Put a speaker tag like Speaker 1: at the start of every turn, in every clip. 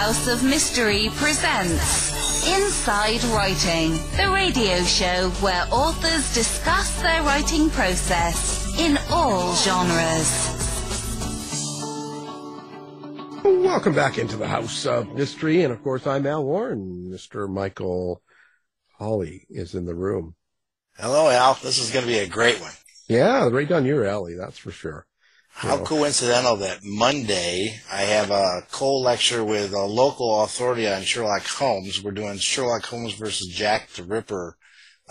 Speaker 1: House of Mystery presents Inside Writing, the radio show where authors discuss their writing process in all genres.
Speaker 2: Welcome back into the House of Mystery, and of course, I'm Al Warren. Mr. Michael Hawley is in the room.
Speaker 3: Hello, Al. This is going to be a great one.
Speaker 2: Yeah, right down your alley, that's for sure.
Speaker 3: How
Speaker 2: Yeah.
Speaker 3: coincidental that Monday I have a co-lecture with a local authority on Sherlock Holmes. We're doing Sherlock Holmes versus Jack the Ripper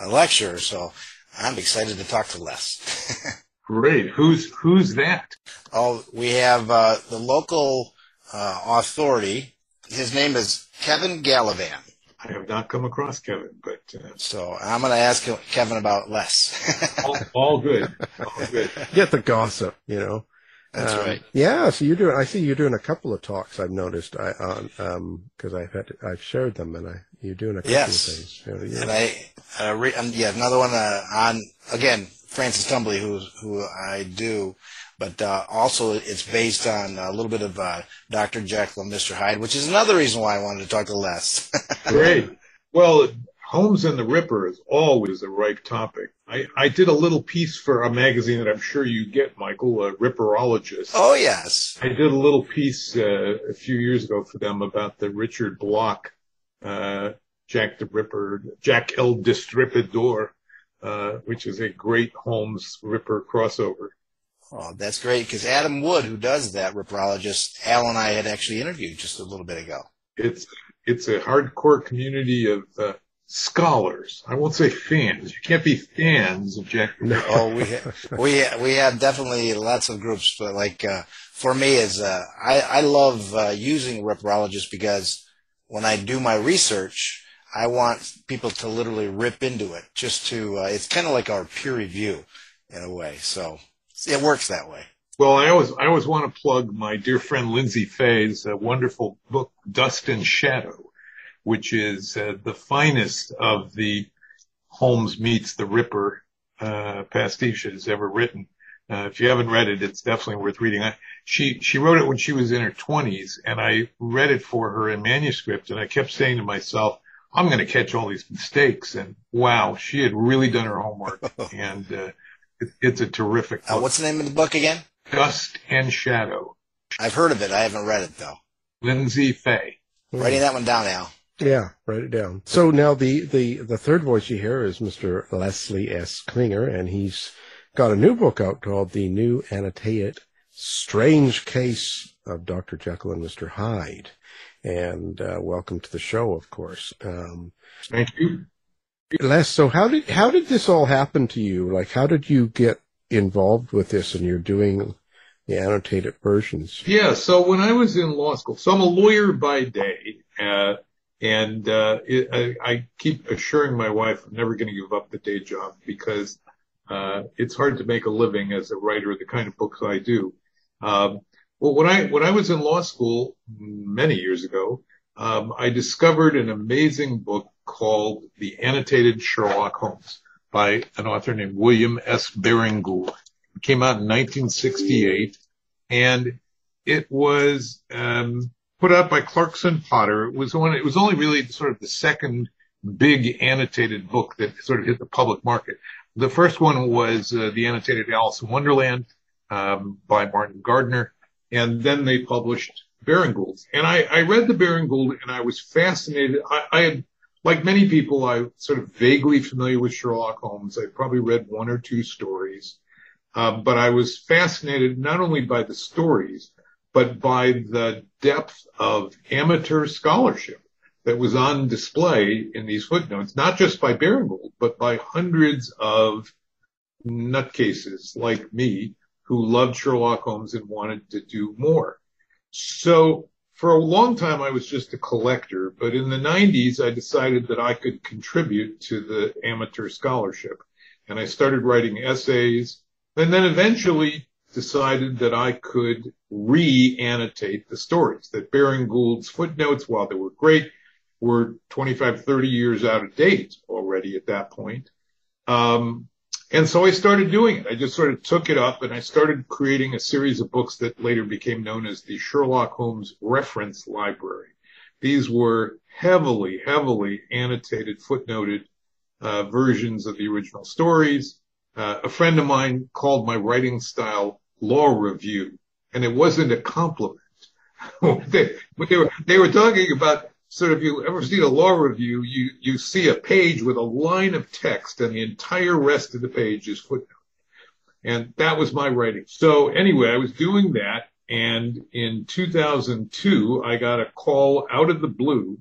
Speaker 3: uh, lecture, so I'm excited to talk to Les.
Speaker 4: Great. Who's who's that?
Speaker 3: oh, we have uh, the local uh, authority. His name is Kevin Gallivan.
Speaker 4: I have not come across Kevin, but uh,
Speaker 3: So I'm going to ask Kevin about Les.
Speaker 4: all, all good. All good.
Speaker 2: Get the gossip, you know.
Speaker 3: That's
Speaker 2: Um,
Speaker 3: right.
Speaker 2: Yeah, so you're doing. I see you're doing a couple of talks. I've noticed. I on um because I've had I've shared them, and I you're doing a couple
Speaker 3: Yes.
Speaker 2: of things. So, yeah.
Speaker 3: And I, uh, re- um, yeah, another one uh, on again Francis Tumblety, who who I do, but uh, also it's based on a little bit of uh, Dr. Jekyll and Mr. Hyde, which is another reason why I wanted to talk to Les.
Speaker 4: Great. Well, Holmes and the Ripper is always a ripe topic. I, I did a little piece for a magazine that I'm sure you get, Michael, a Ripperologist.
Speaker 3: oh yes,
Speaker 4: I did a little piece uh, a few years ago for them about the Richard Block, uh, Jack the Ripper, Jack El Destripador, uh, which is a great Holmes Ripper crossover.
Speaker 3: oh, that's great because Adam Wood, who does that ripperologist, Al and I had actually interviewed just a little bit ago.
Speaker 4: It's it's a hardcore community of uh, scholars. I won't say fans. You can't be fans of Jack. the Ripper.
Speaker 3: Oh, we ha- we ha- we have definitely lots of groups, but like uh, for me, is uh, I I love uh, using ripperologist because when I do my research, I want people to literally rip into it, just to. Uh, it's kind of like our peer review in a way, so it works that way.
Speaker 4: Well, I always I always want to plug my dear friend Lyndsay Faye's uh, wonderful book Dust and Shadow, which is uh, the finest of the Holmes meets the Ripper uh, pastiches ever written. Uh, if you haven't read it, it's definitely worth reading. I, she she wrote it when she was in her twenties, and I read it for her in manuscript, and I kept saying to myself, "I'm going to catch all these mistakes." And wow, she had really done her homework, and uh, it, it's a terrific
Speaker 3: Uh,
Speaker 4: book.
Speaker 3: what's the name of the book again?
Speaker 4: Dust and Shadow.
Speaker 3: I've heard of it. I haven't read it though.
Speaker 4: Lyndsay Faye.
Speaker 3: Writing that one down, Al.
Speaker 2: Yeah, write it down. So now the, the, the third voice you hear is Mr. Leslie S. Klinger, and he's got a new book out called The New Annotated Strange Case of Dr. Jekyll and Mr. Hyde. And uh, welcome to the show, of course. Um,
Speaker 4: Thank you.
Speaker 2: Les, so how did how did this all happen to you? Like, how did you get involved with this? And you're doing the annotated versions.
Speaker 4: Yeah, so when I was in law school, so I'm a lawyer by day, uh, and uh, it, I, I keep assuring my wife I'm never going to give up the day job because uh, it's hard to make a living as a writer of the kind of books I do. Um, well, when I when I was in law school many years ago, um, I discovered an amazing book called The Annotated Sherlock Holmes by an author named William S. Baring-Gould. It came out in 1968, and it was um, put out by Clarkson Potter. It was one. It was only really sort of the second big annotated book that sort of hit the public market. The first one was uh, the annotated Alice in Wonderland um, by Martin Gardner, and then they published Baring-Gould. And I, I read the Baring-Gould, and I was fascinated. I, I had, like many people, I sort of vaguely familiar with Sherlock Holmes. I probably read one or two stories, um, but I was fascinated not only by the stories, but by the depth of amateur scholarship that was on display in these footnotes, not just by Baring-Gould, but by hundreds of nutcases like me who loved Sherlock Holmes and wanted to do more. So for a long time, I was just a collector, but in the 90s, I decided that I could contribute to the amateur scholarship. And I started writing essays and then eventually decided that I could re-annotate the stories, that Baring-Gould's footnotes, while they were great, were 25, 30 years out of date already at that point. Um, and so I started doing it. I just sort of took it up and I started creating a series of books that later became known as the Sherlock Holmes Reference Library. These were heavily, heavily annotated, footnoted uh, versions of the original stories. Uh, a friend of mine called my writing style law review, and it wasn't a compliment. they, they, were they were talking about sort of if you ever see a law review? You you see a page with a line of text, and the entire rest of the page is footnote. And that was my writing. So anyway, I was doing that, and in 2002, I got a call out of the blue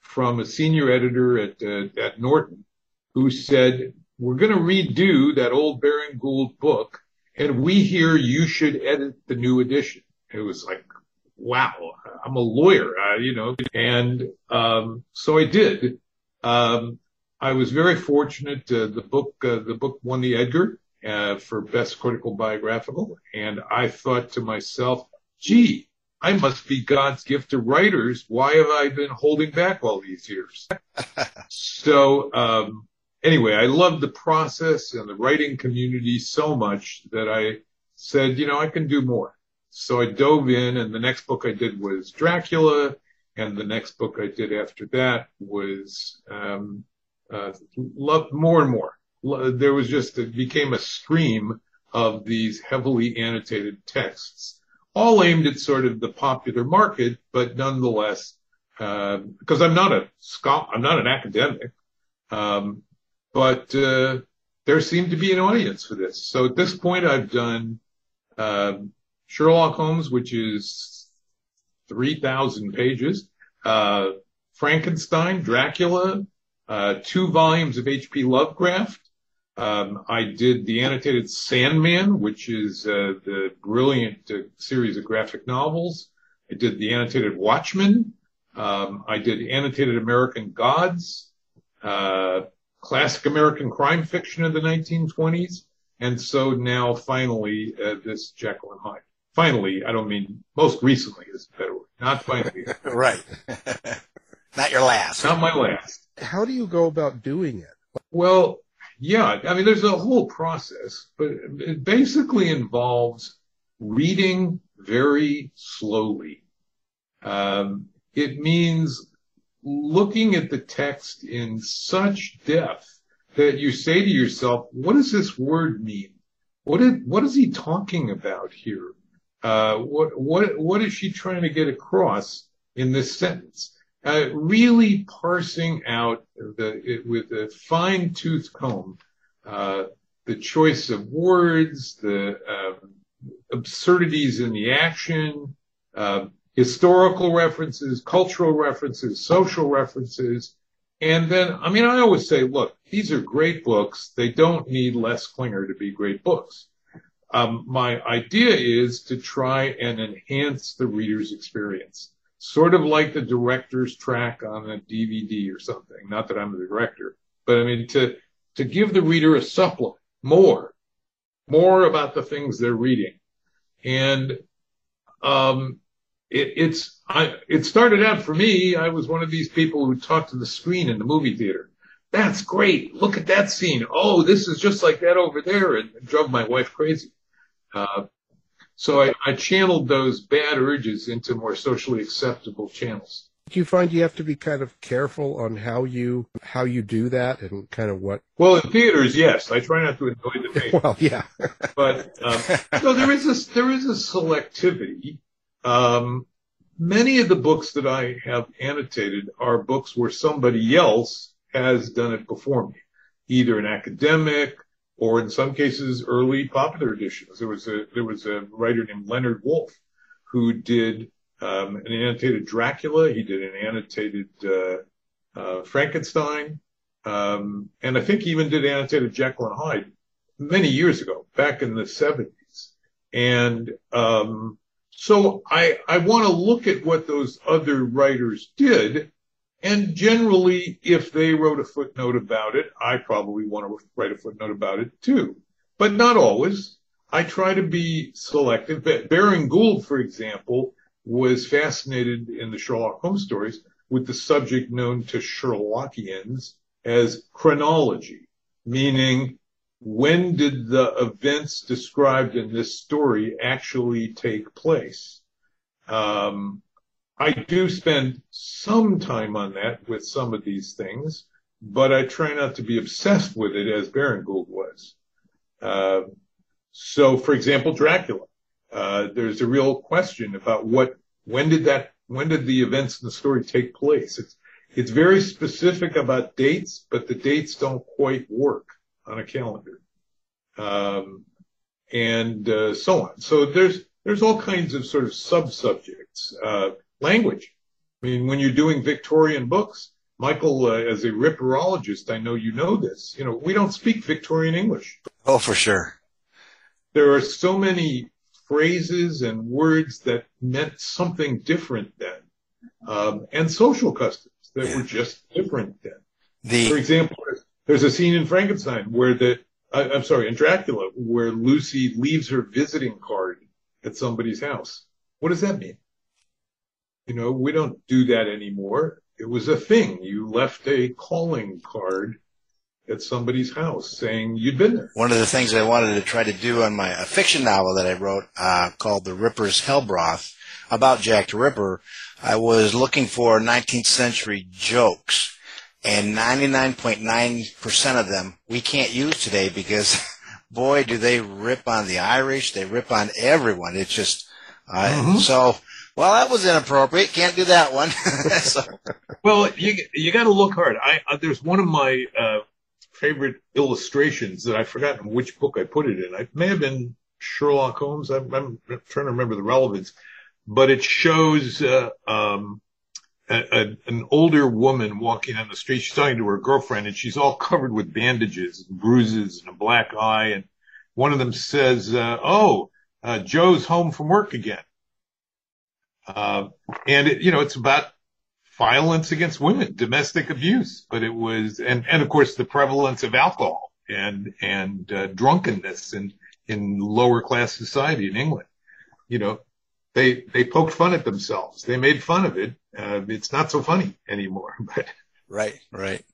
Speaker 4: from a senior editor at uh, at Norton, who said, "We're going to redo that old Baring Gould book, and we hear you should edit the new edition." It was like, wow, I'm a lawyer, uh, you know, and um, so I did. Um, I was very fortunate. Uh, the book, uh, the book won the Edgar uh, for best critical biographical, and I thought to myself, gee, I must be God's gift to writers. Why have I been holding back all these years? so um, anyway, I loved the process and the writing community so much that I said, you know, I can do more. So I dove in, and the next book I did was Dracula, and the next book I did after that was um, uh, loved more and more. There was just it became a stream of these heavily annotated texts, all aimed at sort of the popular market, but nonetheless, because uh, I'm not a scholar, I'm not an academic, um, but uh, there seemed to be an audience for this. So at this point, I've done um, Sherlock Holmes, which is 3,000 pages, uh, Frankenstein, Dracula, uh, two volumes of H.P. Lovecraft. Um, I did the annotated Sandman, which is uh, the brilliant uh, series of graphic novels. I did the annotated Watchmen. Um, I did annotated American Gods, uh, classic American crime fiction of the 1920s, and so now finally uh, this Jekyll and Hyde finally, I don't mean most recently is a better word. Not finally.
Speaker 3: right. Not your last.
Speaker 4: Not my last.
Speaker 2: How do you go about doing it?
Speaker 4: Well, yeah, I mean, there's a whole process, but it basically involves reading very slowly. Um, it means looking at the text in such depth that you say to yourself, what does this word mean? What, did, what is he talking about here? Uh, what what what is she trying to get across in this sentence? Uh, really parsing out the it, with a fine tooth comb uh, the choice of words, the um, absurdities in the action, uh, historical references, cultural references, social references. And then, I mean, I always say, look, these are great books. They don't need Les Klinger to be great books. Um, my idea is to try and enhance the reader's experience, sort of like the director's track on a DVD or something. Not that I'm the director, but I mean to to give the reader a supplement, more, more about the things they're reading, and um, it, it's I, it started out for me. I was one of these people who talked to the screen in the movie theater. That's great. Look at that scene. Oh, this is just like that over there, and it drove my wife crazy. Uh, so I, I channeled those bad urges into more socially acceptable channels.
Speaker 2: Do you find you have to be kind of careful on how you how you do that and kind of what?
Speaker 4: Well, in theaters, yes, I try not to annoy the patient.
Speaker 2: well, yeah,
Speaker 4: but um, no, there is a there is a selectivity. Um, many of the books that I have annotated are books where somebody else has done it before me, either an academic, or in some cases early popular editions. There was a there was a writer named Leonard Wolf who did um, an annotated Dracula. He did an annotated uh, uh, Frankenstein, um, and I think he even did annotated Jekyll and Hyde many years ago, back in the 70s. And um, so I I want to look at what those other writers did and generally, if they wrote a footnote about it, I probably want to write a footnote about it too. But not always. I try to be selective. Baring-Gould, for example, was fascinated in the Sherlock Holmes stories with the subject known to Sherlockians as chronology, meaning when did the events described in this story actually take place? Um, I do spend some time on that with some of these things, but I try not to be obsessed with it as Baring-Gould was. Uh, so, for example, Dracula. Uh, there's a real question about what, when did that, when did the events in the story take place? It's, it's very specific about dates, but the dates don't quite work on a calendar. Um, and uh, so on. So there's there's all kinds of sort of sub subjects. Uh, language. I mean, when you're doing Victorian books, Michael, uh, as a ripperologist, I know you know this. You know, we don't speak Victorian English.
Speaker 3: Oh, for sure.
Speaker 4: There are so many phrases and words that meant something different then, um, and social customs that yeah. were just different then. The... For example, there's a scene in Frankenstein where the I, I'm sorry, in Dracula, where Lucy leaves her visiting card at somebody's house. What does that mean? You know, we don't do that anymore. It was a thing. You left a calling card at somebody's house saying you'd been there.
Speaker 3: One of the things I wanted to try to do on my a fiction novel that I wrote uh, called The Ripper's Hellbroth about Jack the Ripper, I was looking for 19th century jokes and 99.9% of them we can't use today because boy do they rip on the Irish, they rip on everyone. It's just uh, mm-hmm. so well that was inappropriate. Can't do that one. so.
Speaker 4: Well, you you got to look hard. I uh, there's one of my uh, favorite illustrations that I've forgotten which book I put it in. It may have been Sherlock Holmes. I'm, I'm trying to remember the relevance, but it shows uh, um, a, an older woman walking on the street. She's talking to her girlfriend, and she's all covered with bandages and bruises and a black eye. And one of them says, uh, "Oh, uh, Joe's home from work again." Uh, and it, you know, it's about violence against women, domestic abuse, but it was, and and of course the prevalence of alcohol and and uh, drunkenness in in lower class society in England. You know, they they poked fun at themselves. They made fun of it. Uh, it's not so funny anymore. But
Speaker 3: right, right.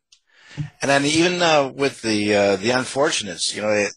Speaker 3: And then even uh, with the uh, the unfortunates, you know, it,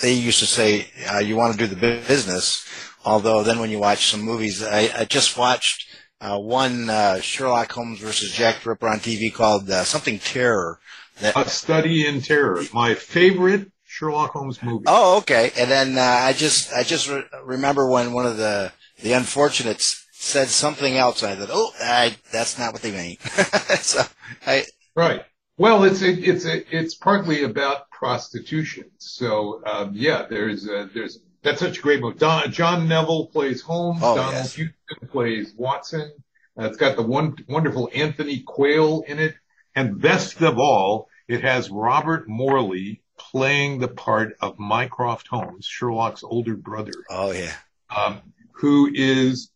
Speaker 3: they used to say uh, you want to do the business. Although then when you watch some movies, I, I just watched uh, one uh, Sherlock Holmes versus Jack Ripper on TV called something Terror.
Speaker 4: That, A Study in Terror, my favorite Sherlock Holmes movie.
Speaker 3: Oh, okay. And then uh, I just I just re- remember when one of the the unfortunates said something else. I thought, oh, I, that's not what they mean. so I
Speaker 4: right. Well, it's it, it's it's partly about prostitution. So um, yeah, there's a, there's that's such a great movie. Don, John Neville plays Holmes. Oh, Donald yes. Houston plays Watson. Uh, it's got the one wonderful Anthony Quayle in it, and best of all, it has Robert Morley playing the part of Mycroft Holmes, Sherlock's older brother.
Speaker 3: Oh yeah.
Speaker 4: Um, who is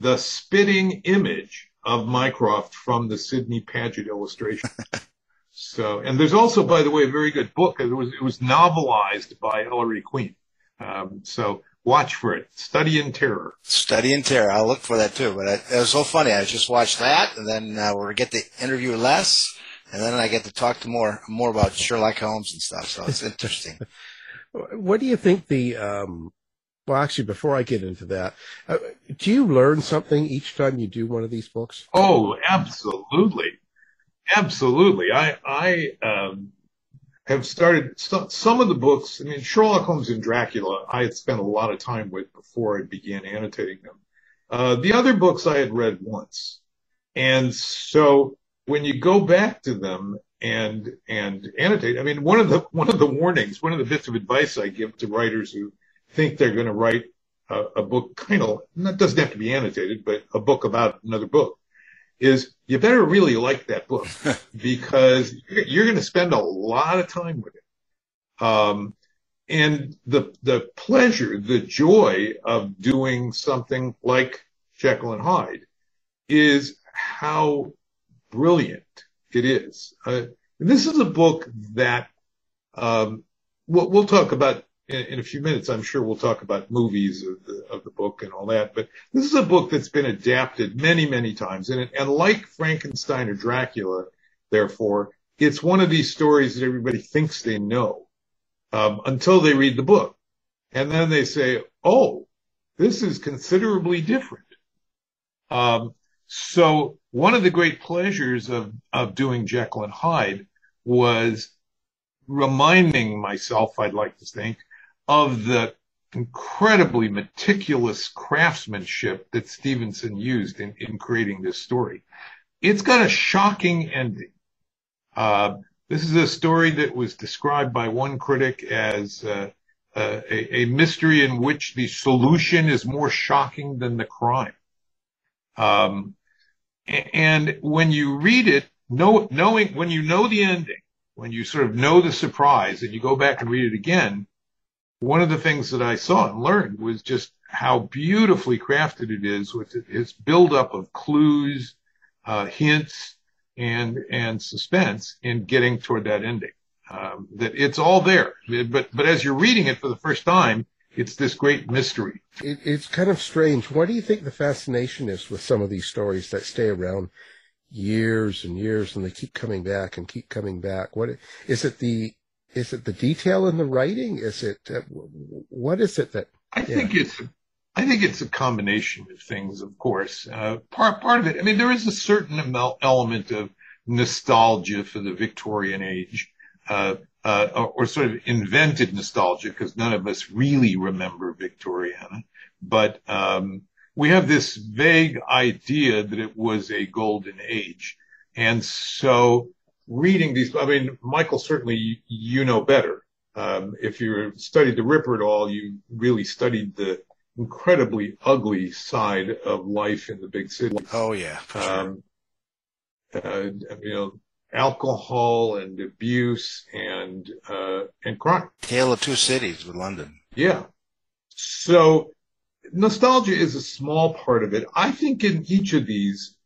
Speaker 4: the spitting image of Mycroft from the Sidney Paget illustration. so, and there's also, by the way, a very good book. It was it was novelized by Ellery Queen. Um, so watch for it. Study in Terror.
Speaker 3: Study in Terror. I'll look for that too. But it, it was so funny. I just watched that, and then uh, we'll get the interview Les and then I get to talk to more more about Sherlock Holmes and stuff. So it's interesting.
Speaker 2: what do you think the? Um, well, actually, before I get into that, uh, do you learn something each time you do one of these books?
Speaker 4: Oh, absolutely, absolutely. I I um, have started some, some of the books. I mean, Sherlock Holmes and Dracula. I had spent a lot of time with before I began annotating them. Uh, the other books I had read once, and so when you go back to them and and annotate, I mean, one of the one of the warnings, one of the bits of advice I give to writers who think they're going to write a, a book, kind of, that doesn't have to be annotated, but a book about another book, is you better really like that book because you're going to spend a lot of time with it. Um, and the the pleasure, the joy of doing something like Jekyll and Hyde is how brilliant it is. Uh, this is a book that um, we'll, we'll, talk about in, in, a few minutes. I'm sure we'll talk about movies of the, of the, book and all that. But this is a book that's been adapted many, many times, and, and like Frankenstein or Dracula, therefore, it's one of these stories that everybody thinks they know um, until they read the book, and then they say, "Oh, this is considerably different." Um, So one of the great pleasures of, of doing Jekyll and Hyde was reminding myself, I'd like to think, of the incredibly meticulous craftsmanship that Stevenson used in, in creating this story. It's got a shocking ending. Uh, this is a story that was described by one critic as uh, uh, a, a, mystery in which the solution is more shocking than the crime. Um, and when you read it, know, knowing when you know the ending, when you sort of know the surprise, and you go back and read it again, one of the things that I saw and learned was just how beautifully crafted it is with its buildup of clues, uh, hints, and and suspense in getting toward that ending. Um, that it's all there, but but as you're reading it for the first time, it's this great mystery.
Speaker 2: It, it's kind of strange. What do you think the fascination is with some of these stories that stay around years and years, and they keep coming back and keep coming back? What is it? The is it the detail in the writing? Is it uh, what is it that?
Speaker 4: I yeah. think it's I think it's a combination of things. Of course, uh, part part of it. I mean, there is a certain element of nostalgia for the Victorian age, uh, uh, or, or, sort of invented nostalgia because none of us really remember Victoriana, but um, we have this vague idea that it was a golden age, and so reading these, I mean, Michael, certainly you know better. Um, if you studied the Ripper at all, you really studied the incredibly ugly side of life in the big city.
Speaker 3: Oh yeah. Um,
Speaker 4: uh, you know, alcohol and abuse and uh, and crime.
Speaker 3: Tale of two cities with London.
Speaker 4: Yeah. So nostalgia is a small part of it. I think in each of these,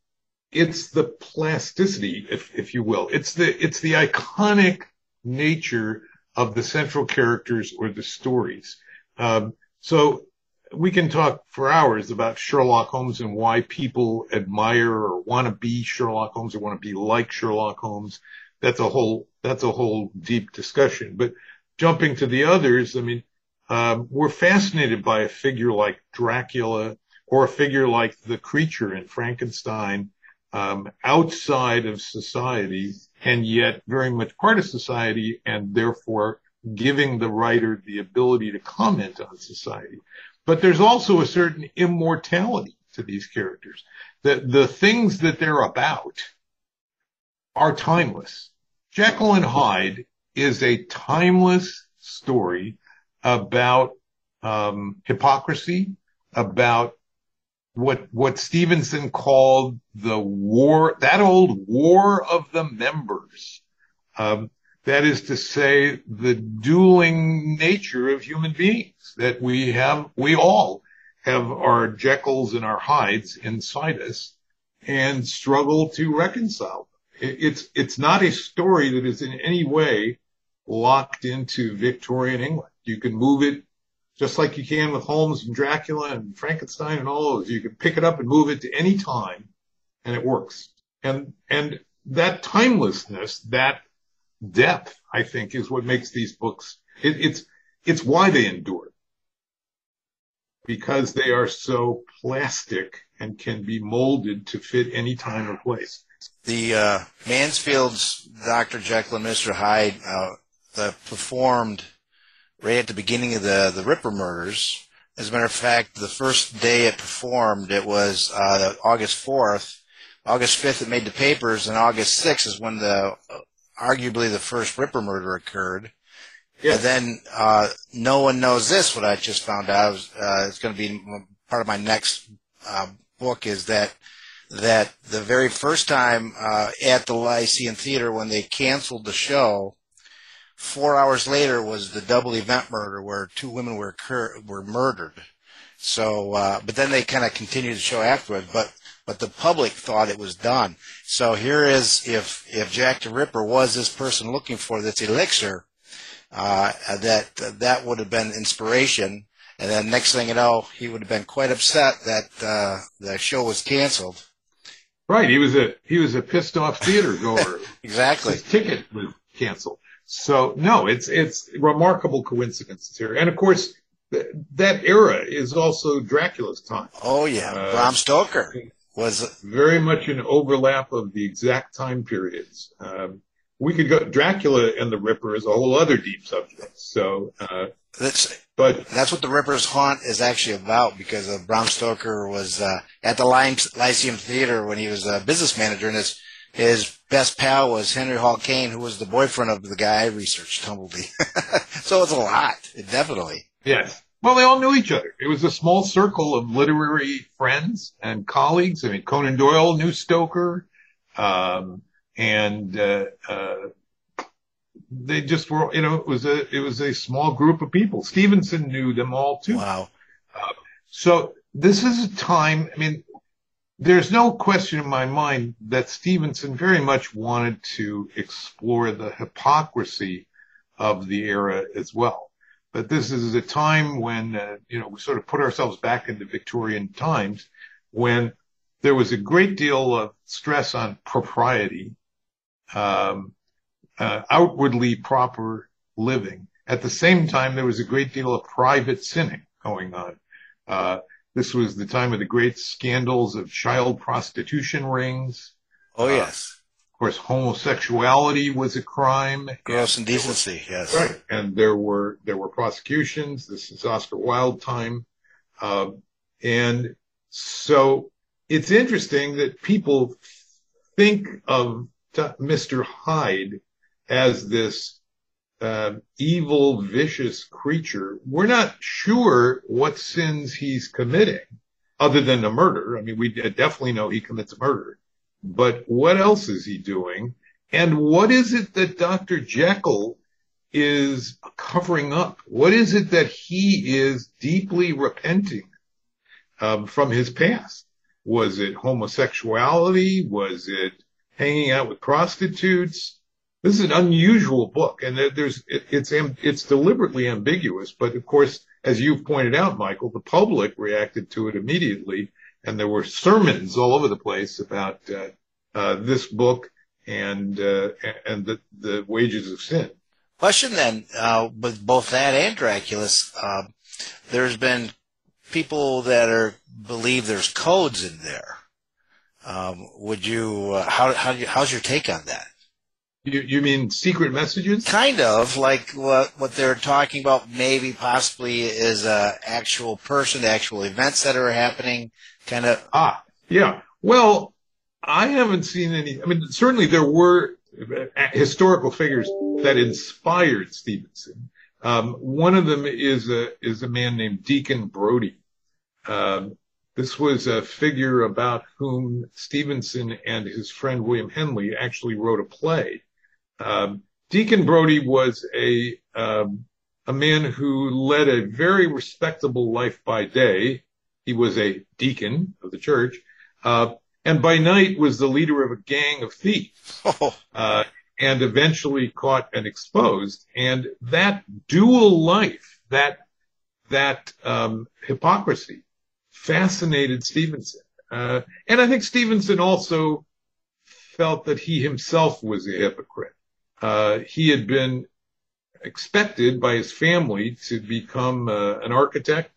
Speaker 4: it's the plasticity, if, if you will. It's the, it's the iconic nature of the central characters or the stories. Um, so we can talk for hours about Sherlock Holmes and why people admire or want to be Sherlock Holmes or want to be like Sherlock Holmes. That's a whole, that's a whole deep discussion. But jumping to the others, I mean, um, we're fascinated by a figure like Dracula or a figure like the creature in Frankenstein um, outside of society and yet very much part of society and therefore giving the writer the ability to comment on society. But there's also a certain immortality to these characters. That the things that they're about are timeless. Jekyll and Hyde is a timeless story about um, hypocrisy, about what what Stevenson called the war, that old war of the members. Um, that is to say, the dueling nature of human beings that we have, we all have our Jekylls and our Hydes inside us and struggle to reconcile. It's, it's not a story that is in any way locked into Victorian England. You can move it just like you can with Holmes and Dracula and Frankenstein and all those. You can pick it up and move it to any time and it works. And, and that timelessness, that depth, I think, is what makes these books, it, it's, it's why they endure. Because they are so plastic and can be molded to fit any time or place.
Speaker 3: The uh, Mansfield's Dr. Jekyll and Mr. Hyde uh, the performed right at the beginning of the the Ripper murders. As a matter of fact, the first day it performed, it was uh, August 4th. August 5th, it made the papers, and August 6th is when the arguably the first Ripper murder occurred. Yes. And then uh, no one knows this. What I just found out uh, it's going to be part of my next uh, book is that that the very first time uh, at the Lyceum Theater when they canceled the show, Four hours later was the double event murder where two women were occur- were murdered. So, uh, but then they kind of continued the show afterwards. But but the public thought it was done. So here is if if Jack the Ripper was this person looking for this elixir, uh, that that would have been inspiration. And then next thing you know, he would have been quite upset that uh, the show was canceled.
Speaker 4: Right, he was a he was a pissed off theater goer.
Speaker 3: exactly,
Speaker 4: his ticket was canceled. So no, it's it's remarkable coincidences here, and of course th- that era is also Dracula's time.
Speaker 3: Oh yeah, uh, Bram Stoker Was
Speaker 4: very much an overlap of the exact time periods. Um, we could go Dracula and the Ripper is a whole other deep subject. So, uh,
Speaker 3: that's
Speaker 4: but
Speaker 3: that's what the Ripper's Haunt is actually about because uh, Bram Stoker was uh, at the Lyceum Theater when he was a business manager, and his his best pal was Henry Hall Caine, who was the boyfriend of the guy I researched, Tumblety. so it's a lot, definitely.
Speaker 4: Yes. Well, they all knew each other. It was a small circle of literary friends and colleagues. I mean, Conan Doyle knew Stoker, um, and uh, uh, they just were. You know, it was a it was a small group of people. Stevenson knew them all too.
Speaker 3: Wow.
Speaker 4: Uh, so this is a time. I mean, there's no question in my mind that Stevenson very much wanted to explore the hypocrisy of the era as well but this is a time when, uh, you know, we sort of put ourselves back into Victorian times when there was a great deal of stress on propriety, um, uh, outwardly proper living. At the same time, there was a great deal of private sinning going on. Uh, this was the time of the great scandals of child prostitution rings.
Speaker 3: Oh, yes
Speaker 4: course, homosexuality was a crime.
Speaker 3: Gross indecency, yes.
Speaker 4: Right. And there were, there were prosecutions. This is Oscar Wilde time. Uh, and so it's interesting that people think of Mr. Hyde as this uh, evil, vicious creature. We're not sure what sins he's committing other than a murder. I mean, we definitely know he commits a murder. But what else is he doing? And what is it that Dr. Jekyll is covering up? What is it that he is deeply repenting um, from his past? Was it homosexuality? Was it hanging out with prostitutes? This is an unusual book, and there's it, it's it's deliberately ambiguous. But of course, as you've pointed out, Michael, the public reacted to it immediately and there were sermons all over the place about uh, uh, this book and uh, and the, the wages of sin.
Speaker 3: Question then, uh, with both that and Dracula's, uh, there's been people that are believe there's codes in there. Um, would you uh, how how how's your take on that?
Speaker 4: You, you mean secret messages?
Speaker 3: Kind of like what what they're talking about. Maybe possibly is a actual person, actual events that are happening. Kind of.
Speaker 4: Ah, yeah. Well, I haven't seen any. I mean, certainly there were historical figures that inspired Stevenson. Um, one of them is a is a man named Deacon Brodie. Um, this was a figure about whom Stevenson and his friend William Henley actually wrote a play Deacon Brodie was a um, a man who led a very respectable life by day. He was a deacon of the church, uh, and by night was the leader of a gang of thieves, uh, and eventually caught and exposed. And that dual life, that that um, hypocrisy, fascinated Stevenson. Uh, and I think Stevenson also felt that he himself was a hypocrite. Uh, he had been expected by his family to become uh, an architect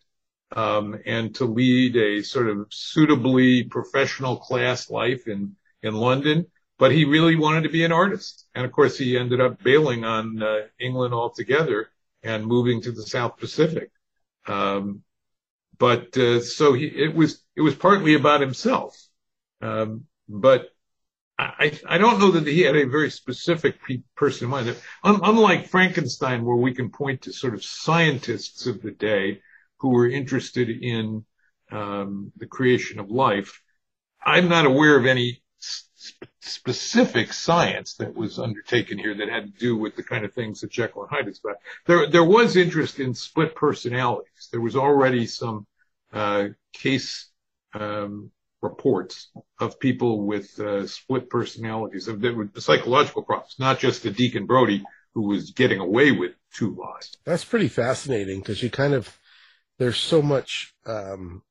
Speaker 4: um, and to lead a sort of suitably professional class life in in London. But he really wanted to be an artist, and of course, he ended up bailing on uh, England altogether and moving to the South Pacific. Um, but uh, so he, it was it was partly about himself, um, but I, I don't know that he had a very specific person in mind. unlike Frankenstein, where we can point to sort of scientists of the day who were interested in um, the creation of life, I'm not aware of any sp- specific science that was undertaken here that had to do with the kind of things that Jekyll and Hyde is about. There, there was interest in split personalities. There was already some uh, case um, reports of people with uh, split personalities, of the psychological problems, not just the Deacon Brodie who was getting away with two lies.
Speaker 2: That's pretty fascinating because you kind of there's so much, um,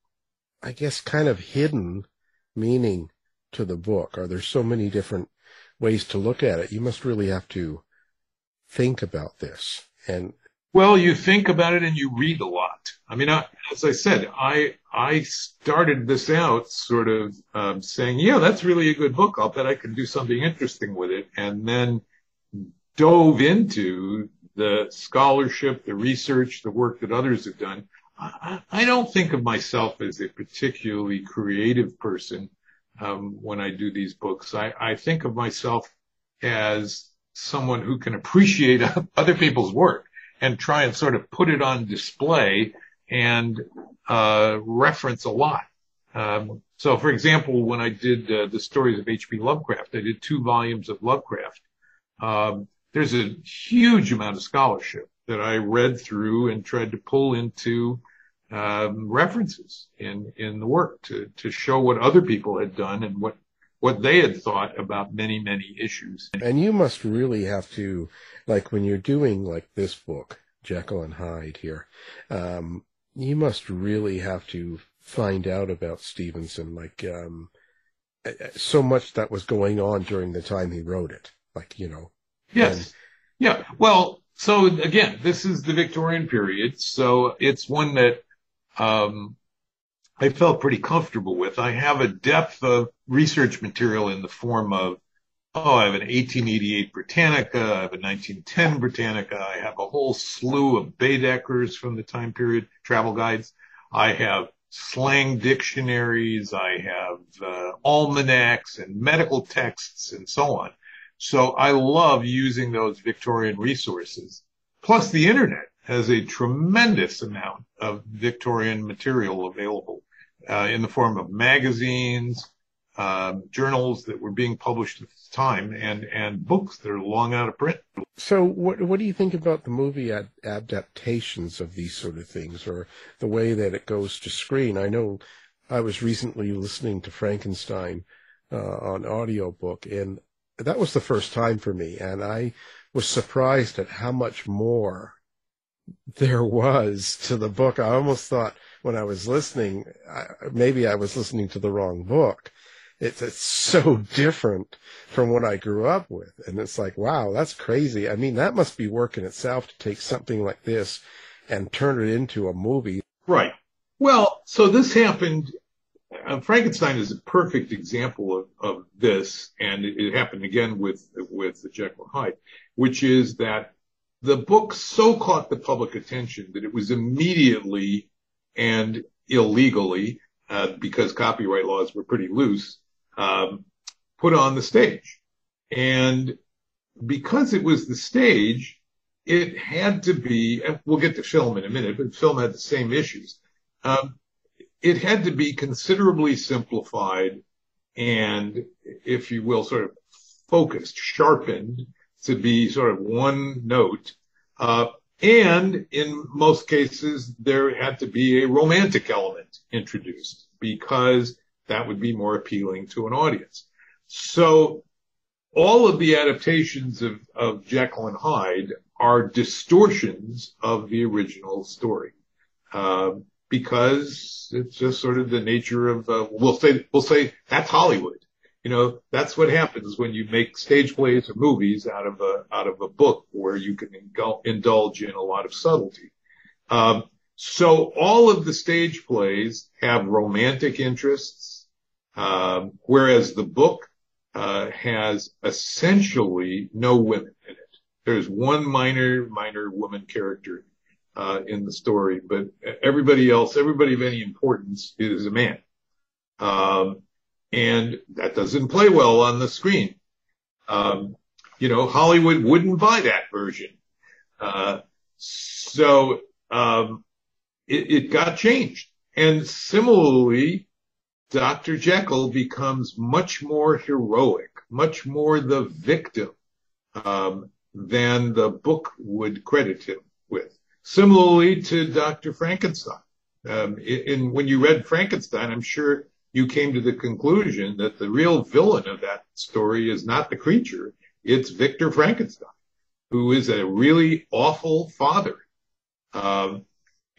Speaker 2: I guess, kind of hidden meaning to the book, or there's so many different ways to look at it. You must really have to think about this and
Speaker 4: well, you think about it and you read a lot. I mean, I, as I said, I I started this out sort of um, saying, yeah, that's really a good book. I'll bet I can do something interesting with it, and then dove into the scholarship, the research, the work that others have done. I, I don't think of myself as a particularly creative person um, when I do these books. I, I think of myself as someone who can appreciate other people's work and try and sort of put it on display and uh, reference a lot. Um, so, for example, when I did uh, the stories of H.P. Lovecraft, I did two volumes of Lovecraft. Um, there's a huge amount of scholarship that I read through and tried to pull into um, references in in the work to to show what other people had done and what what they had thought about many many issues.
Speaker 2: And you must really have to, like when you're doing like this book, Jekyll and Hyde here, um, you must really have to find out about Stevenson, like um, so much that was going on during the time he wrote it, like you know.
Speaker 4: Yes. And, yeah. Well, so again, this is the Victorian period, so it's one that um, I felt pretty comfortable with. I have a depth of research material in the form of, oh, I have an 1888 Britannica, I have a 1910 Britannica, I have a whole slew of Baedekers from the time period, travel guides. I have slang dictionaries, I have uh, almanacs and medical texts and so on. So I love using those Victorian resources. Plus the internet has a tremendous amount of Victorian material available uh, in the form of magazines, uh, journals that were being published at the time, and and books that are long out of print.
Speaker 2: So, what what do you think about the movie ad- adaptations of these sort of things, or the way that it goes to screen? I know I was recently listening to Frankenstein uh, on audiobook, and that was the first time for me, and I was surprised at how much more there was to the book. I almost thought when I was listening, I, maybe I was listening to the wrong book. It's, it's so different from what I grew up with. And it's like, wow, that's crazy. I mean, that must be work in itself to take something like this and turn it into a movie.
Speaker 4: Right. Well, so this happened. Uh, Frankenstein is a perfect example of, of this, and it, it happened again with with the Jekyll and Hyde, which is that the book so caught the public attention that it was immediately and illegally, uh, because copyright laws were pretty loose, um, put on the stage. And because it was the stage, it had to be, we'll get to film in a minute, but film had the same issues. Um, it had to be considerably simplified and, if you will, sort of focused, sharpened to be sort of one note. Uh, and in most cases, there had to be a romantic element introduced because that would be more appealing to an audience. So all of the adaptations of, of Jekyll and Hyde are distortions of the original story. Uh, because it's just sort of the nature of, uh, we'll say, we'll say that's Hollywood you know, that's what happens when you make stage plays or movies out of a, out of a book where you can indulge in a lot of subtlety. Um, so all of the stage plays have romantic interests, um, whereas the book uh, has essentially no women in it. There's one minor, minor woman character uh, in the story, but everybody else, everybody of any importance is a man. Um, and that doesn't play well on the screen. Um, you know, Hollywood wouldn't buy that version. Uh, so um, it, it, got changed. And similarly, Dr. Jekyll becomes much more heroic, much more the victim um, than the book would credit him with. Similarly to Dr. Frankenstein. Um, in, when you read Frankenstein, I'm sure you came to the conclusion that the real villain of that story is not the creature, it's Victor Frankenstein, who is a really awful father. Um,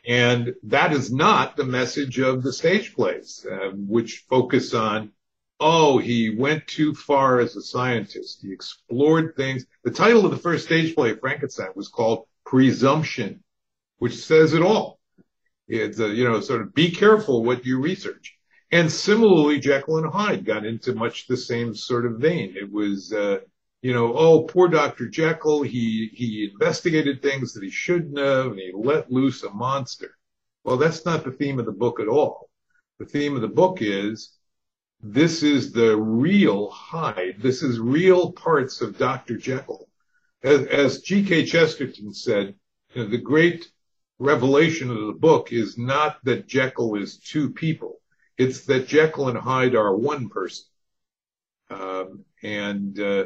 Speaker 4: and that is not the message of the stage plays, uh, which focus on, oh, he went too far as a scientist. He explored things. The title of the first stage play Frankenstein was called Presumption, which says it all. It's a, you know, sort of be careful what you research. And similarly, Jekyll and Hyde got into much the same sort of vein. It was, uh, you know, oh, poor Dr. Jekyll, he, he investigated things that he shouldn't have and he let loose a monster. Well, that's not the theme of the book at all. The theme of the book is this is the real Hyde. This is real parts of Dr. Jekyll. As, as G.K. Chesterton said, you know, the great revelation of the book is not that Jekyll is two people. It's that Jekyll and Hyde are one person. Um, and uh,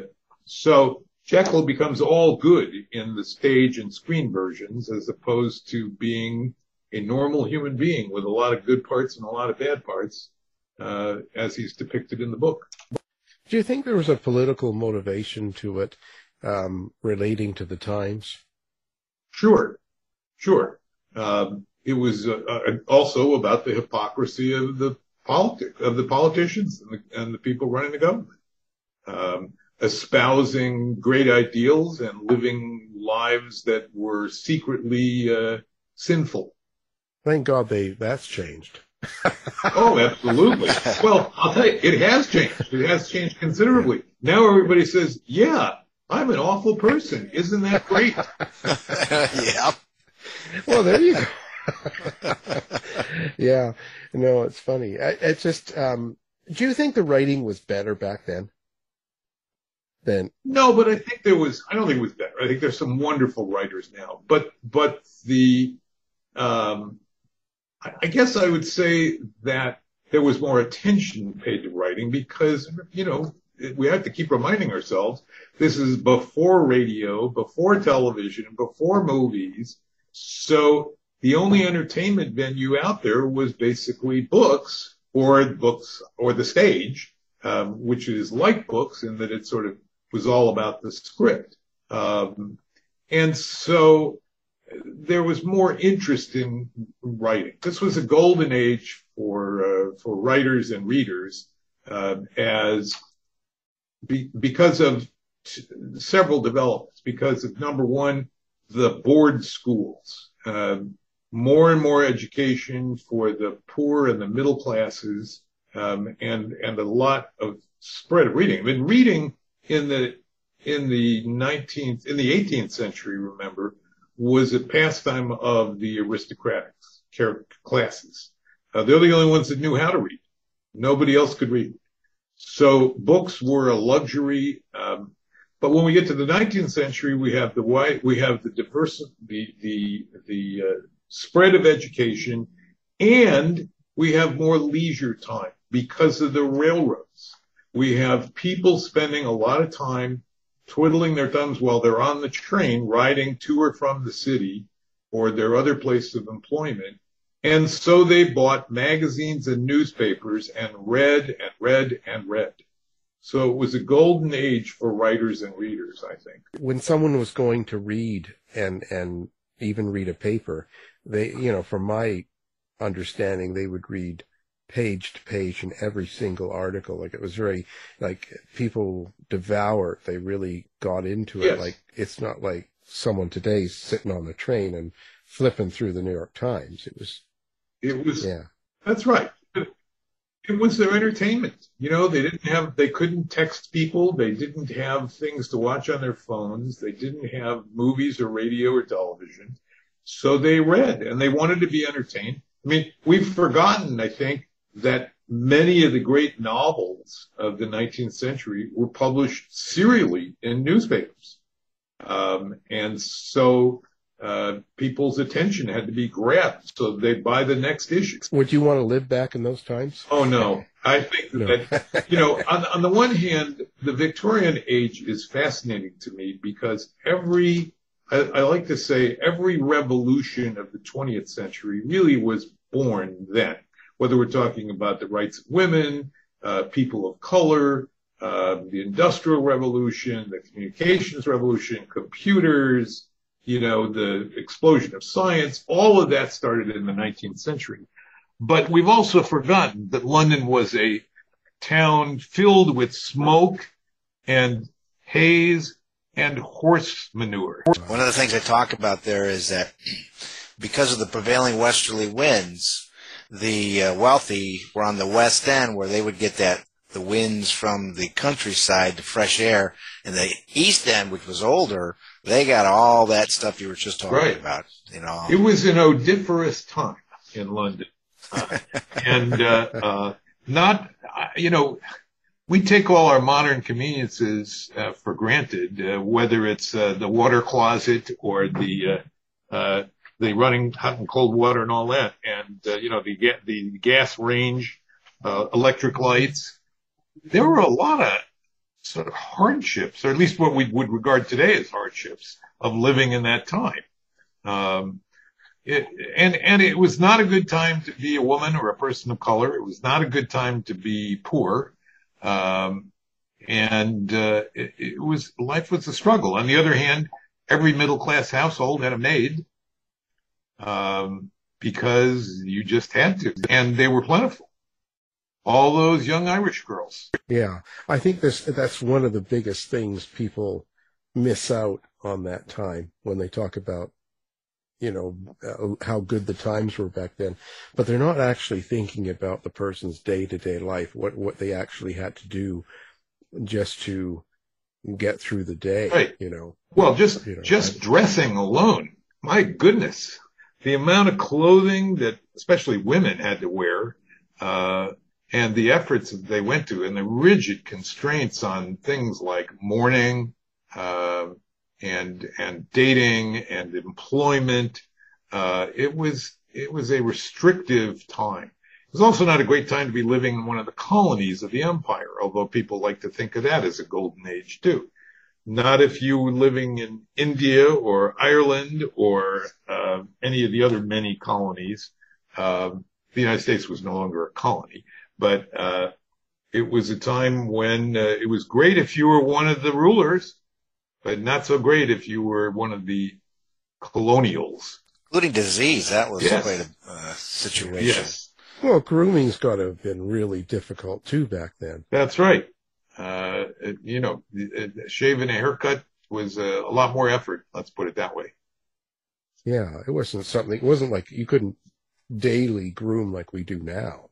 Speaker 4: so Jekyll becomes all good in the stage and screen versions as opposed to being a normal human being with a lot of good parts and a lot of bad parts uh, as he's depicted in the book.
Speaker 2: Do you think there was a political motivation to it um, relating to the times?
Speaker 4: Sure, sure. Um, it was uh, uh, also about the hypocrisy of the politic of the politicians and the, and the people running the government. Um, espousing great ideals and living lives that were secretly uh, sinful.
Speaker 2: Thank God they that's changed.
Speaker 4: oh, absolutely. Well, I'll tell you, it has changed. It has changed considerably. Now everybody says, "Yeah, I'm an awful person. Isn't that great?"
Speaker 3: yeah.
Speaker 2: Well, there you go. yeah. No, it's funny. I, it's just. Um, do you think the writing was better back then? Then.
Speaker 4: No but i think there was i don't think it was better i think there's some wonderful writers now. But but the um I, I guess i would say that there was more attention paid to writing because you know we have to keep reminding ourselves this is before radio before television before movies. So the only entertainment venue out there was basically books or books or the stage um, which is like books in that it's sort of was all about the script. Um, and so there was more interest in writing. This was a golden age for uh, for writers and readers, uh, as be, because of t- several developments. Because of number one, the board schools, um, more and more education for the poor and the middle classes, um, and and a lot of spread of reading. I mean, reading in the in the 19th in the 18th century remember was a pastime of the aristocratic classes. Uh, they're the only ones that knew how to read. Nobody else could read. So books were a luxury um, but when we get to the 19th century we have the white we have the diverse the the the uh, spread of education and we have more leisure time because of the railroads we have people spending a lot of time twiddling their thumbs while they're on the train riding to or from the city or their other place of employment. And so they bought magazines and newspapers and read and read and read. So it was a golden age for writers and readers, I think.
Speaker 2: When someone was going to read and, and even read a paper, they, you know, from my understanding, they would read page to page in every single article. Like it was very like people devour it. They really got into it.
Speaker 4: Yes.
Speaker 2: Like it's not like someone today sitting on the train and flipping through the New York Times. It was.
Speaker 4: It was.
Speaker 2: Yeah.
Speaker 4: That's right. It was their entertainment. You know, they didn't have, they couldn't text people. They didn't have things to watch on their phones. They didn't have movies or radio or television. So they read and they wanted to be entertained. I mean, we've forgotten, I think, that many of the great novels of the 19th century were published serially in newspapers. Um, and so uh, people's attention had to be grabbed so they'd buy the next issue.
Speaker 2: Would you want to live back in those times?
Speaker 4: Oh, no. I think
Speaker 2: No.
Speaker 4: that, you know, on, on the one hand, the Victorian age is fascinating to me because every, I, I like to say, every revolution of the 20th century really was born then whether we're talking about the rights of women, uh, people of color, uh, the industrial revolution, the communications revolution, computers, you know, the explosion of science, all of that started in the 19th century. But we've also forgotten that London was a town filled with smoke and haze and horse manure.
Speaker 3: One of the things I talk about there is that because of the prevailing westerly winds, the uh, wealthy were on the west end where they would get that the winds from the countryside, the fresh air, and the east end, which was older, they got all that stuff you were just talking
Speaker 4: Right.
Speaker 3: about. You know,
Speaker 4: It was an odiferous time in London. Uh, and uh, uh, not, you know, we take all our modern conveniences uh, for granted, uh, whether it's uh, the water closet or the uh, uh, the running hot and cold water and all that, and uh, you know the the gas range, uh, electric lights. There were a lot of sort of hardships, or at least what we would regard today as hardships of living in that time. Um, it, and and it was not a good time to be a woman or a person of color. It was not a good time to be poor, um, and uh, it, it was life was a struggle. On the other hand, every middle class household had a maid um, because you just had to, and they were plentiful. All those young Irish girls.
Speaker 2: Yeah, I think this that's one of the biggest things people miss out on that time when they talk about you know uh, how good the times were back then but they're not actually thinking about the person's day-to-day life what what they actually had to do just to get through the day
Speaker 4: Right.
Speaker 2: you know
Speaker 4: Well, just
Speaker 2: You know,
Speaker 4: just
Speaker 2: I-
Speaker 4: dressing alone. My goodness, the amount of clothing that especially women had to wear, uh, and the efforts that they went to, and the rigid constraints on things like mourning, uh, and and dating and employment. Uh, it was it was a restrictive time. It was also not a great time to be living in one of the colonies of the empire, although people like to think of that as a golden age too not if you were living in India or Ireland or uh, any of the other many colonies. Um, the United States was no longer a colony, but uh, it was a time when uh, it was great if you were one of the rulers, but not so great if you were one of the colonials.
Speaker 3: including disease. That was
Speaker 4: Yes.
Speaker 3: quite a uh, situation.
Speaker 4: Yes,
Speaker 2: well grooming's got to have been really difficult too back then
Speaker 4: that's right. Uh, it- you know, it- it- shaving a haircut was a, a lot more effort. Let's put it that way.
Speaker 2: yeah it wasn't something it wasn't like you couldn't daily groom like we do now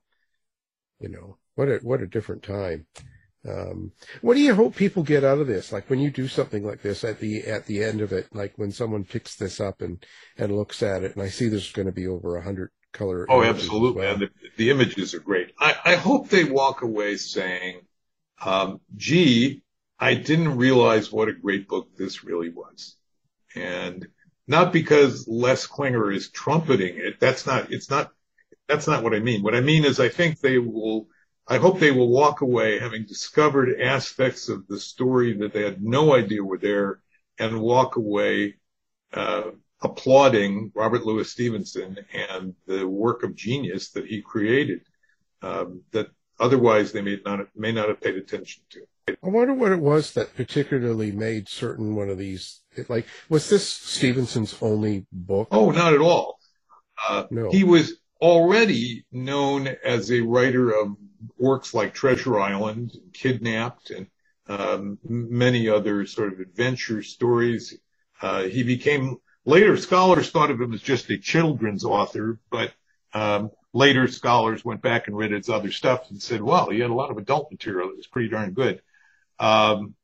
Speaker 2: you know what a what a different time um what do you hope people get out of this like when you do something like this at the at the end of it like when someone picks this up and and looks at it and i see there's going to be over a hundred color
Speaker 4: Oh, absolutely.
Speaker 2: well.
Speaker 4: And the, the images are great. I, I hope they walk away saying, um, gee, I didn't realize what a great book this really was. And not because Les Klinger is trumpeting it. That's not, it's not, that's not what I mean. What I mean is I think they will, I hope they will walk away having discovered aspects of the story that they had no idea were there and walk away, uh, applauding Robert Louis Stevenson and the work of genius that he created um, that otherwise they may not may not have paid attention to.
Speaker 2: I wonder what it was that particularly made certain one of these. Like, was this Stevenson's only book?
Speaker 4: Oh, not at all. Uh,
Speaker 2: No.
Speaker 4: He was already known as a writer of works like Treasure Island, Kidnapped, and um, many other sort of adventure stories. Uh, he became later scholars thought of him as just a children's author, but um, later scholars went back and read his other stuff and said, "Well, he had a lot of adult material that was pretty darn good." Um,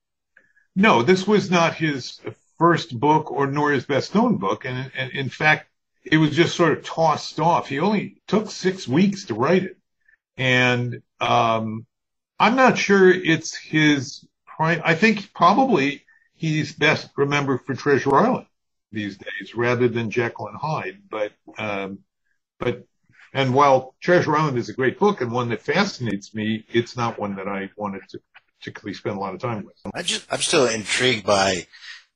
Speaker 4: no, this was not his first book or nor his best known book, and, and in fact, it was just sort of tossed off. He only took six weeks to write it, and um, I'm not sure it's his. Prime, I think probably he's best remembered for Treasure Island these days, rather than Jekyll and Hyde. But um, but and while Treasure Island is a great book and one that fascinates me, it's not one that I wanted to particularly spend a lot of time with.
Speaker 3: I just, I'm still intrigued by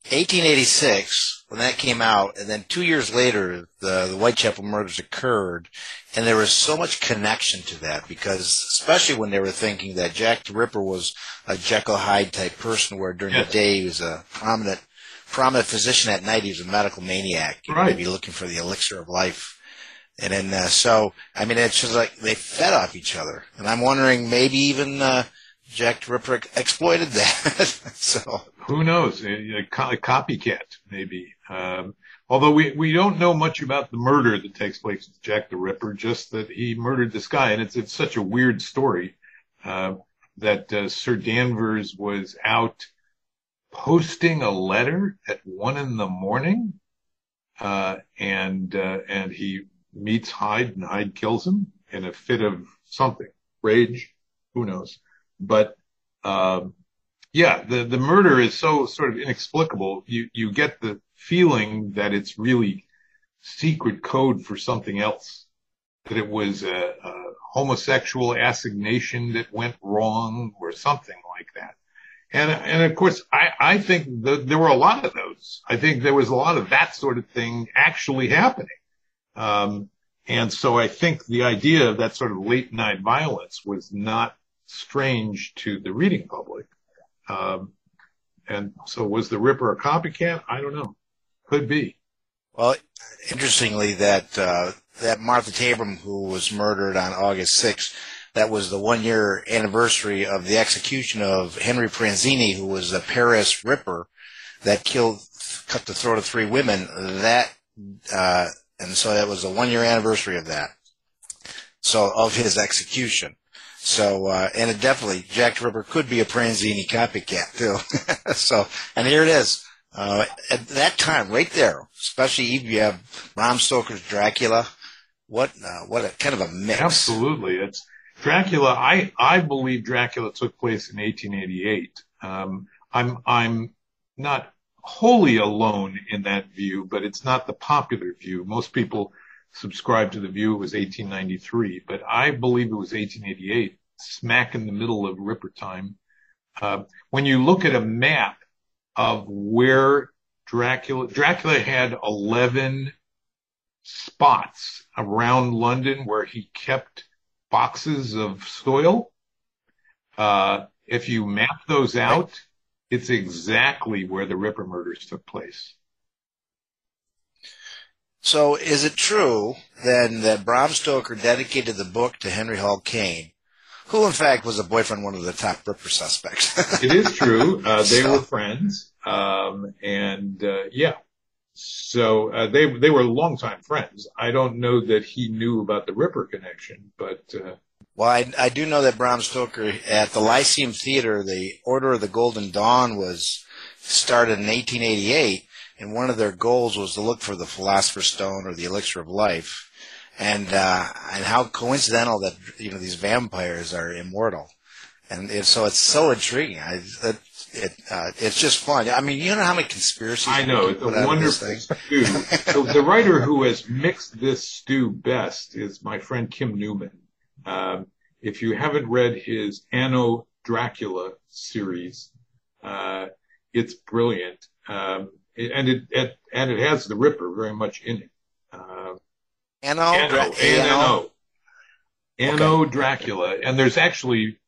Speaker 3: 1886 when that came out, and then two years later, the, the Whitechapel murders occurred, and there was so much connection to that because, especially when they were thinking that Jack the Ripper was a Jekyll Hyde type person, where during
Speaker 4: Yes.
Speaker 3: the day he was a prominent, prominent physician, at night he was a medical maniac, you know,
Speaker 4: Right.
Speaker 3: maybe looking for the elixir of life. And then, uh, so, I mean, it's just like they fed off each other. And I'm wondering maybe even, uh, Jack Ripper exploited that. so
Speaker 4: who knows? A, a, a copycat, maybe. Um, although we, we don't know much about the murder that takes place with Jack the Ripper, just that he murdered this guy, and it's it's such a weird story uh, that uh, Sir Danvers was out posting a letter at one in the morning, uh, and uh, and he meets Hyde, and Hyde kills him in a fit of something, rage, who knows. But um, yeah, the the murder is so sort of inexplicable. You you get the feeling that it's really secret code for something else. That it was a, a homosexual assignation that went wrong or something like that. And and of course, I I think the, there were a lot of those. I think there was a lot of that sort of thing actually happening. Um, and so I think the idea of that sort of late night violence was not strange to the reading public. Um, and so was the Ripper a copycat? I don't know. Could be.
Speaker 3: Well, interestingly, that uh, that Martha Tabram, who was murdered on August 6th, that was the one year anniversary of the execution of Henry Pranzini, who was a Paris Ripper that killed, cut the throat of three women. That, uh, and so that was the one year anniversary of that. So of his execution. So, uh, and it definitely, Jack Ripper could be a Pranzini copycat too. so, and here it is. Uh, at that time, right there, especially if you have Bram Stoker's Dracula, what, uh, what a kind of a mix.
Speaker 4: Absolutely. It's Dracula. I, I believe Dracula took place in 1888. Um, I'm, I'm not wholly alone in that view, but it's not the popular view. Most people subscribe to the view it was 1893, but I believe it was 1888, smack in the middle of Ripper time. Uh, when you look at a map of where Dracula, Dracula had 11 spots around London where he kept boxes of soil. Uh, if you map those out, it's exactly where the Ripper murders took place.
Speaker 3: So, is it true then that Bram Stoker dedicated the book to Henry Hall Caine, who in fact was a boyfriend, one of the top Ripper suspects?
Speaker 4: it is true. Uh, they so. were friends, um, and uh, yeah. So uh, they they were longtime friends. I don't know that he knew about the Ripper connection, but uh,
Speaker 3: well, I, I do know that Bram Stoker at the Lyceum Theater, the Order of the Golden Dawn was started in 1888 and one of their goals was to look for the Philosopher's Stone or the Elixir of Life, and uh, and how coincidental that you know these vampires are immortal, and so it's so intriguing. I, it, it uh, it's just fun. I mean, you know how many conspiracies
Speaker 4: I know. It's a wonderful stew. so the writer who has mixed this stew best is my friend Kim Newman. Um, if you haven't read his Anno Dracula series, uh, it's brilliant. Um, and it, it, and it has the Ripper very much in it. Uh,
Speaker 3: Anno,
Speaker 4: Anno, Anno, Anno okay. Dracula, and there's actually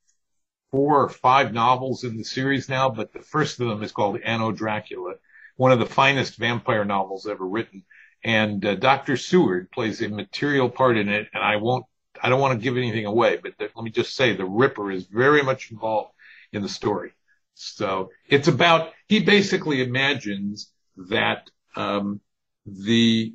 Speaker 4: four or five novels in the series now, but the first of them is called Anno Dracula, one of the finest vampire novels ever written. And uh, Dr. Seward plays a material part in it, and I won't, I don't want to give anything away, but the, let me just say the Ripper is very much involved in the story. So it's about, he basically imagines that um, the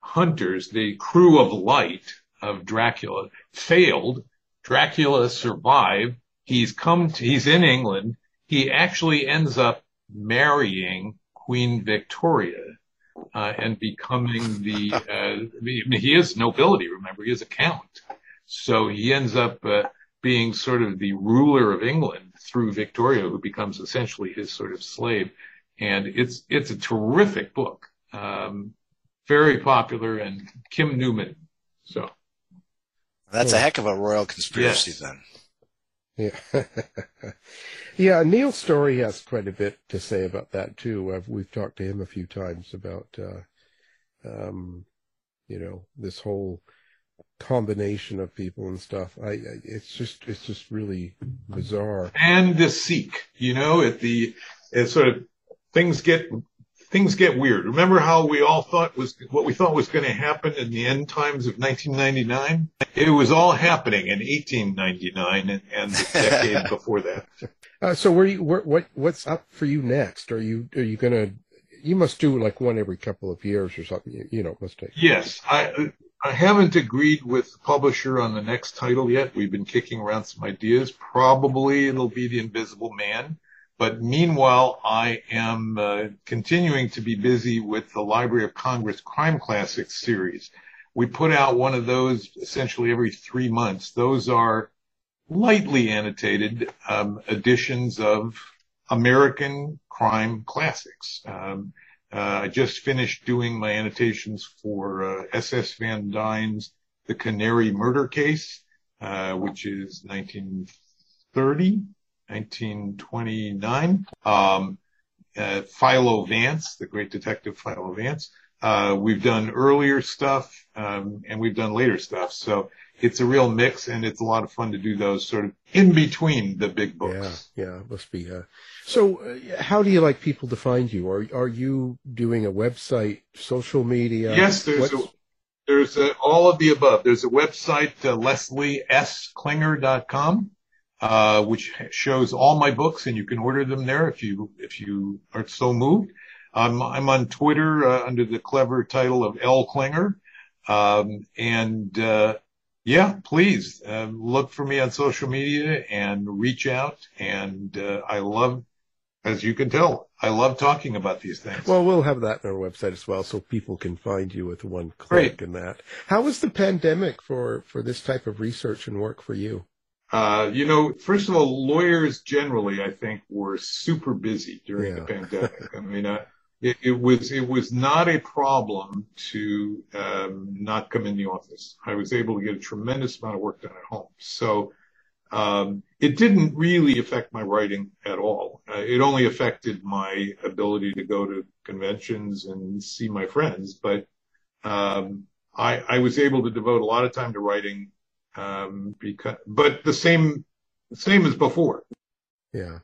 Speaker 4: hunters, the crew of light of Dracula, failed. Dracula survived. He's come to, he's in England. He actually ends up marrying Queen Victoria uh, and becoming the, uh, he is nobility, remember, he is a count. So he ends up uh, being sort of the ruler of England through Victoria, who becomes essentially his sort of slave and it's it's a terrific book, um, very popular, and Kim Newman. So
Speaker 3: that's yeah. a heck of a royal conspiracy,
Speaker 4: yes.
Speaker 3: then.
Speaker 2: Yeah, yeah. Neil Storey has quite a bit to say about that too. I've, we've talked to him a few times about, uh, um, you know, this whole combination of people and stuff. I, I, it's just it's just really bizarre.
Speaker 4: And the Sikh, you know, at the it's sort of things get things get weird. Remember how we all thought was what we thought was going to happen in the end times of 1999? It was all happening in 1899 and, and the decade before that.
Speaker 2: Uh, so where you where, what what's up for you next? Are you are you gonna you must do like one every couple of years or something. You, you know, must take.
Speaker 4: Yes, I I haven't agreed with the publisher on the next title yet. We've been kicking around some ideas. Probably it'll be The Invisible Man. But meanwhile, I am uh, continuing to be busy with the Library of Congress Crime Classics series. We put out one of those essentially every three months. Those are lightly annotated um, editions of American crime classics. Um, uh, I just finished doing my annotations for uh, S.S. Van Dyne's The Canary Murder Case, uh, which is 1930, 1929. Um, uh, Philo Vance, the great detective Philo Vance. Uh, we've done earlier stuff, um, and we've done later stuff. So it's a real mix, and it's a lot of fun to do those sort of in between the big books.
Speaker 2: Yeah, yeah, must be. Uh, so, uh, how do you like people to find you? Are are you doing a website, social media?
Speaker 4: Yes, there's a, there's a, all of the above. There's a website, uh, lesliesklinger.com, uh, which shows all my books, and you can order them there if you if you are so moved. Um, I'm on Twitter uh, under the clever title of L Klinger, um, and uh, yeah, please uh, look for me on social media and reach out. And uh, I love, as you can tell, I love talking about these things.
Speaker 2: Well, we'll have that on our website as well, so people can find you with one click
Speaker 4: Great.
Speaker 2: and that. How was the pandemic for for this type of research and work for you?
Speaker 4: Uh, you know, first of all, lawyers generally, I think, were super busy during
Speaker 2: Yeah.
Speaker 4: the pandemic. I mean, uh, it, it was it was not a problem to um, not come in the office. I was able to get a tremendous amount of work done at home. So um, it didn't really affect my writing at all. Uh, it only affected my ability to go to conventions and see my friends. But um, I, I was able to devote a lot of time to writing um, because, but the same same as before.
Speaker 2: Yeah.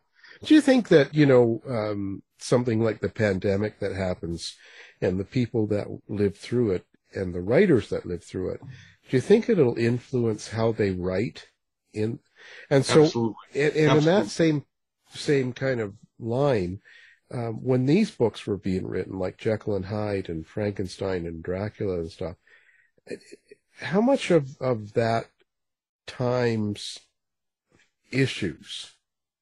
Speaker 2: Do you think that, you know, um, something like the pandemic that happens and the people that live through it and the writers that live through it, do you think it'll influence how they write in, and so,
Speaker 4: Absolutely.
Speaker 2: and, and in that same, same kind of line, um, when these books were being written, like Jekyll and Hyde and Frankenstein and Dracula and stuff, how much of, of that time's issues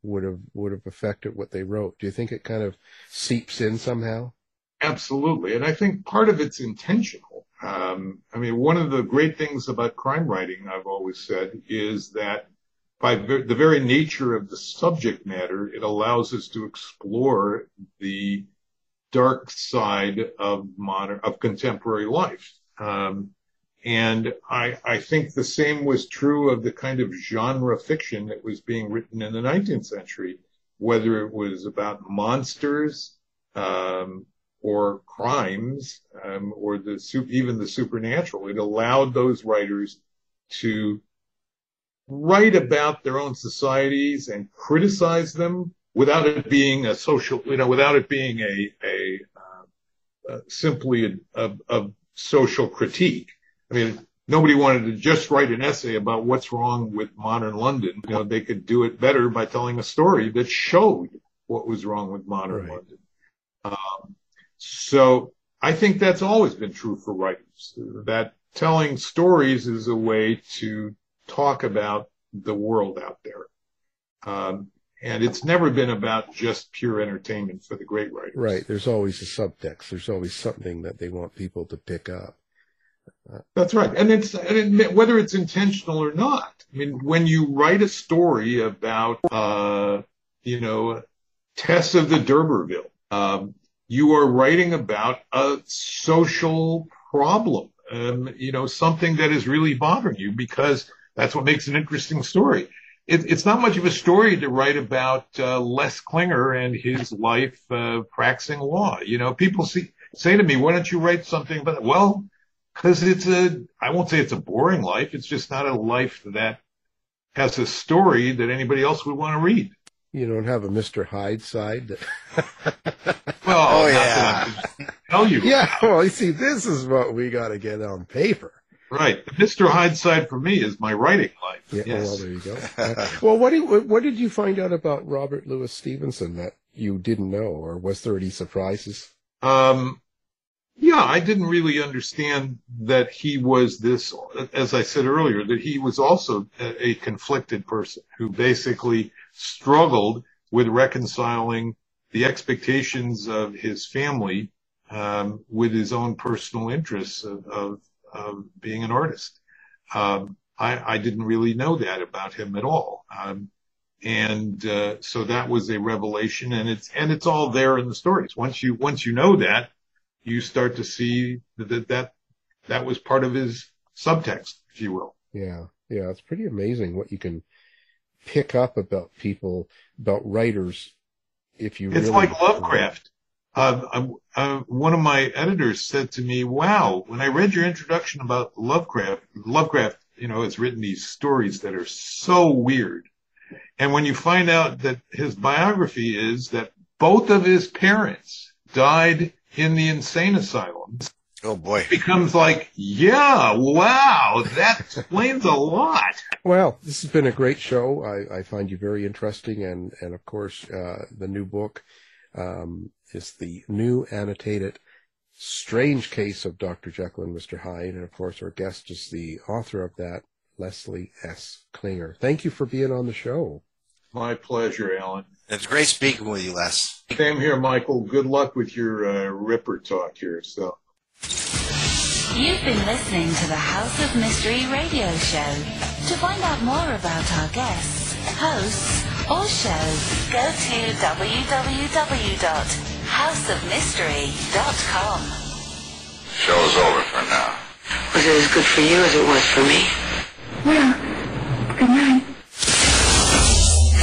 Speaker 2: would have would have affected what they wrote? Do you think it kind of seeps in somehow?
Speaker 4: Absolutely. And I think part of it's intentional. Um, I mean, one of the great things about crime writing, I've always said, is that by the very nature of the subject matter, it allows us to explore the dark side of modern, of contemporary life. Um, and I, I think the same was true of the kind of genre fiction that was being written in the 19th century, whether it was about monsters, um, or crimes, um, or the even the supernatural. It allowed those writers to write about their own societies and criticize them without it being a social, you know, without it being a a uh, uh, simply a, a, a social critique. I mean, nobody wanted to just write an essay about what's wrong with modern London. You know, they could do it better by telling a story that showed what was wrong with modern
Speaker 2: Right.
Speaker 4: London. Um, so I think that's always been true for writers, that telling stories is a way to talk about the world out there. Um, and it's never been about just pure entertainment for the great writers.
Speaker 2: Right. There's always a subtext. There's always something that they want people to pick up.
Speaker 4: That's right. And it's, and it, whether it's intentional or not. I mean, when you write a story about, uh, you know, Tess of the D'Urberville, um, you are writing about a social problem, um, you know, something that is really bothering you because that's what makes an interesting story. It, it's not much of a story to write about uh, Les Klinger and his life uh, practicing law. You know, people see, say to me, "Why don't you write something about that?" Well, because it's a, I won't say it's a boring life. It's just not a life that has a story that anybody else would want to read.
Speaker 2: You don't have a Mr. Hyde side that
Speaker 4: Well,
Speaker 3: Oh, yeah.
Speaker 4: that tell you.
Speaker 2: Yeah, well, you see, this is what we got to get on paper.
Speaker 4: Right. the Mr. Hyde side for me is my writing life.
Speaker 2: Yeah,
Speaker 4: yes.
Speaker 2: well, there you go. Uh, well, what did what did you find out about Robert Louis Stevenson that you didn't know, or was there any surprises?
Speaker 4: Um, yeah, I didn't really understand that he was this, as I said earlier, that he was also a, conflicted person who basically struggled with reconciling the expectations of his family um, with his own personal interests of, of, of being an artist. Um, I, I didn't really know that about him at all. Um, and uh, so that was a revelation, and it's and it's all there in the stories. Once you once you know that, you start to see that that that was part of his subtext, if you will.
Speaker 2: Yeah, yeah, it's pretty amazing what you can pick up about people, about writers, if you.
Speaker 4: It's
Speaker 2: really,
Speaker 4: like Lovecraft. Uh, one of my editors said to me, "Wow, when I read your introduction about Lovecraft, Lovecraft, you know, has written these stories that are so weird, and when you find out that his biography is that both of his parents died in the insane asylum,
Speaker 3: Oh boy.
Speaker 4: it becomes like, yeah, wow, that explains a lot."
Speaker 2: Well, this has been a great show. I, I find you very interesting, and and of course, uh, the new book um, is the new annotated strange case of Dr. Jekyll and Mr. Hyde, and of course, our guest is the author of that, Leslie S. Klinger. Thank you for being on the show.
Speaker 4: My pleasure, Alan.
Speaker 3: It's great speaking with you, Les.
Speaker 4: Same here, Michael. Good luck with your uh, Ripper talk here. So.
Speaker 1: You've been listening to the House of Mystery radio show. To find out more about our guests, hosts, or shows, go to www.houseofmystery.com.
Speaker 5: Show's over for now.
Speaker 6: Was it as good for you as it was for me?
Speaker 7: Well, good night.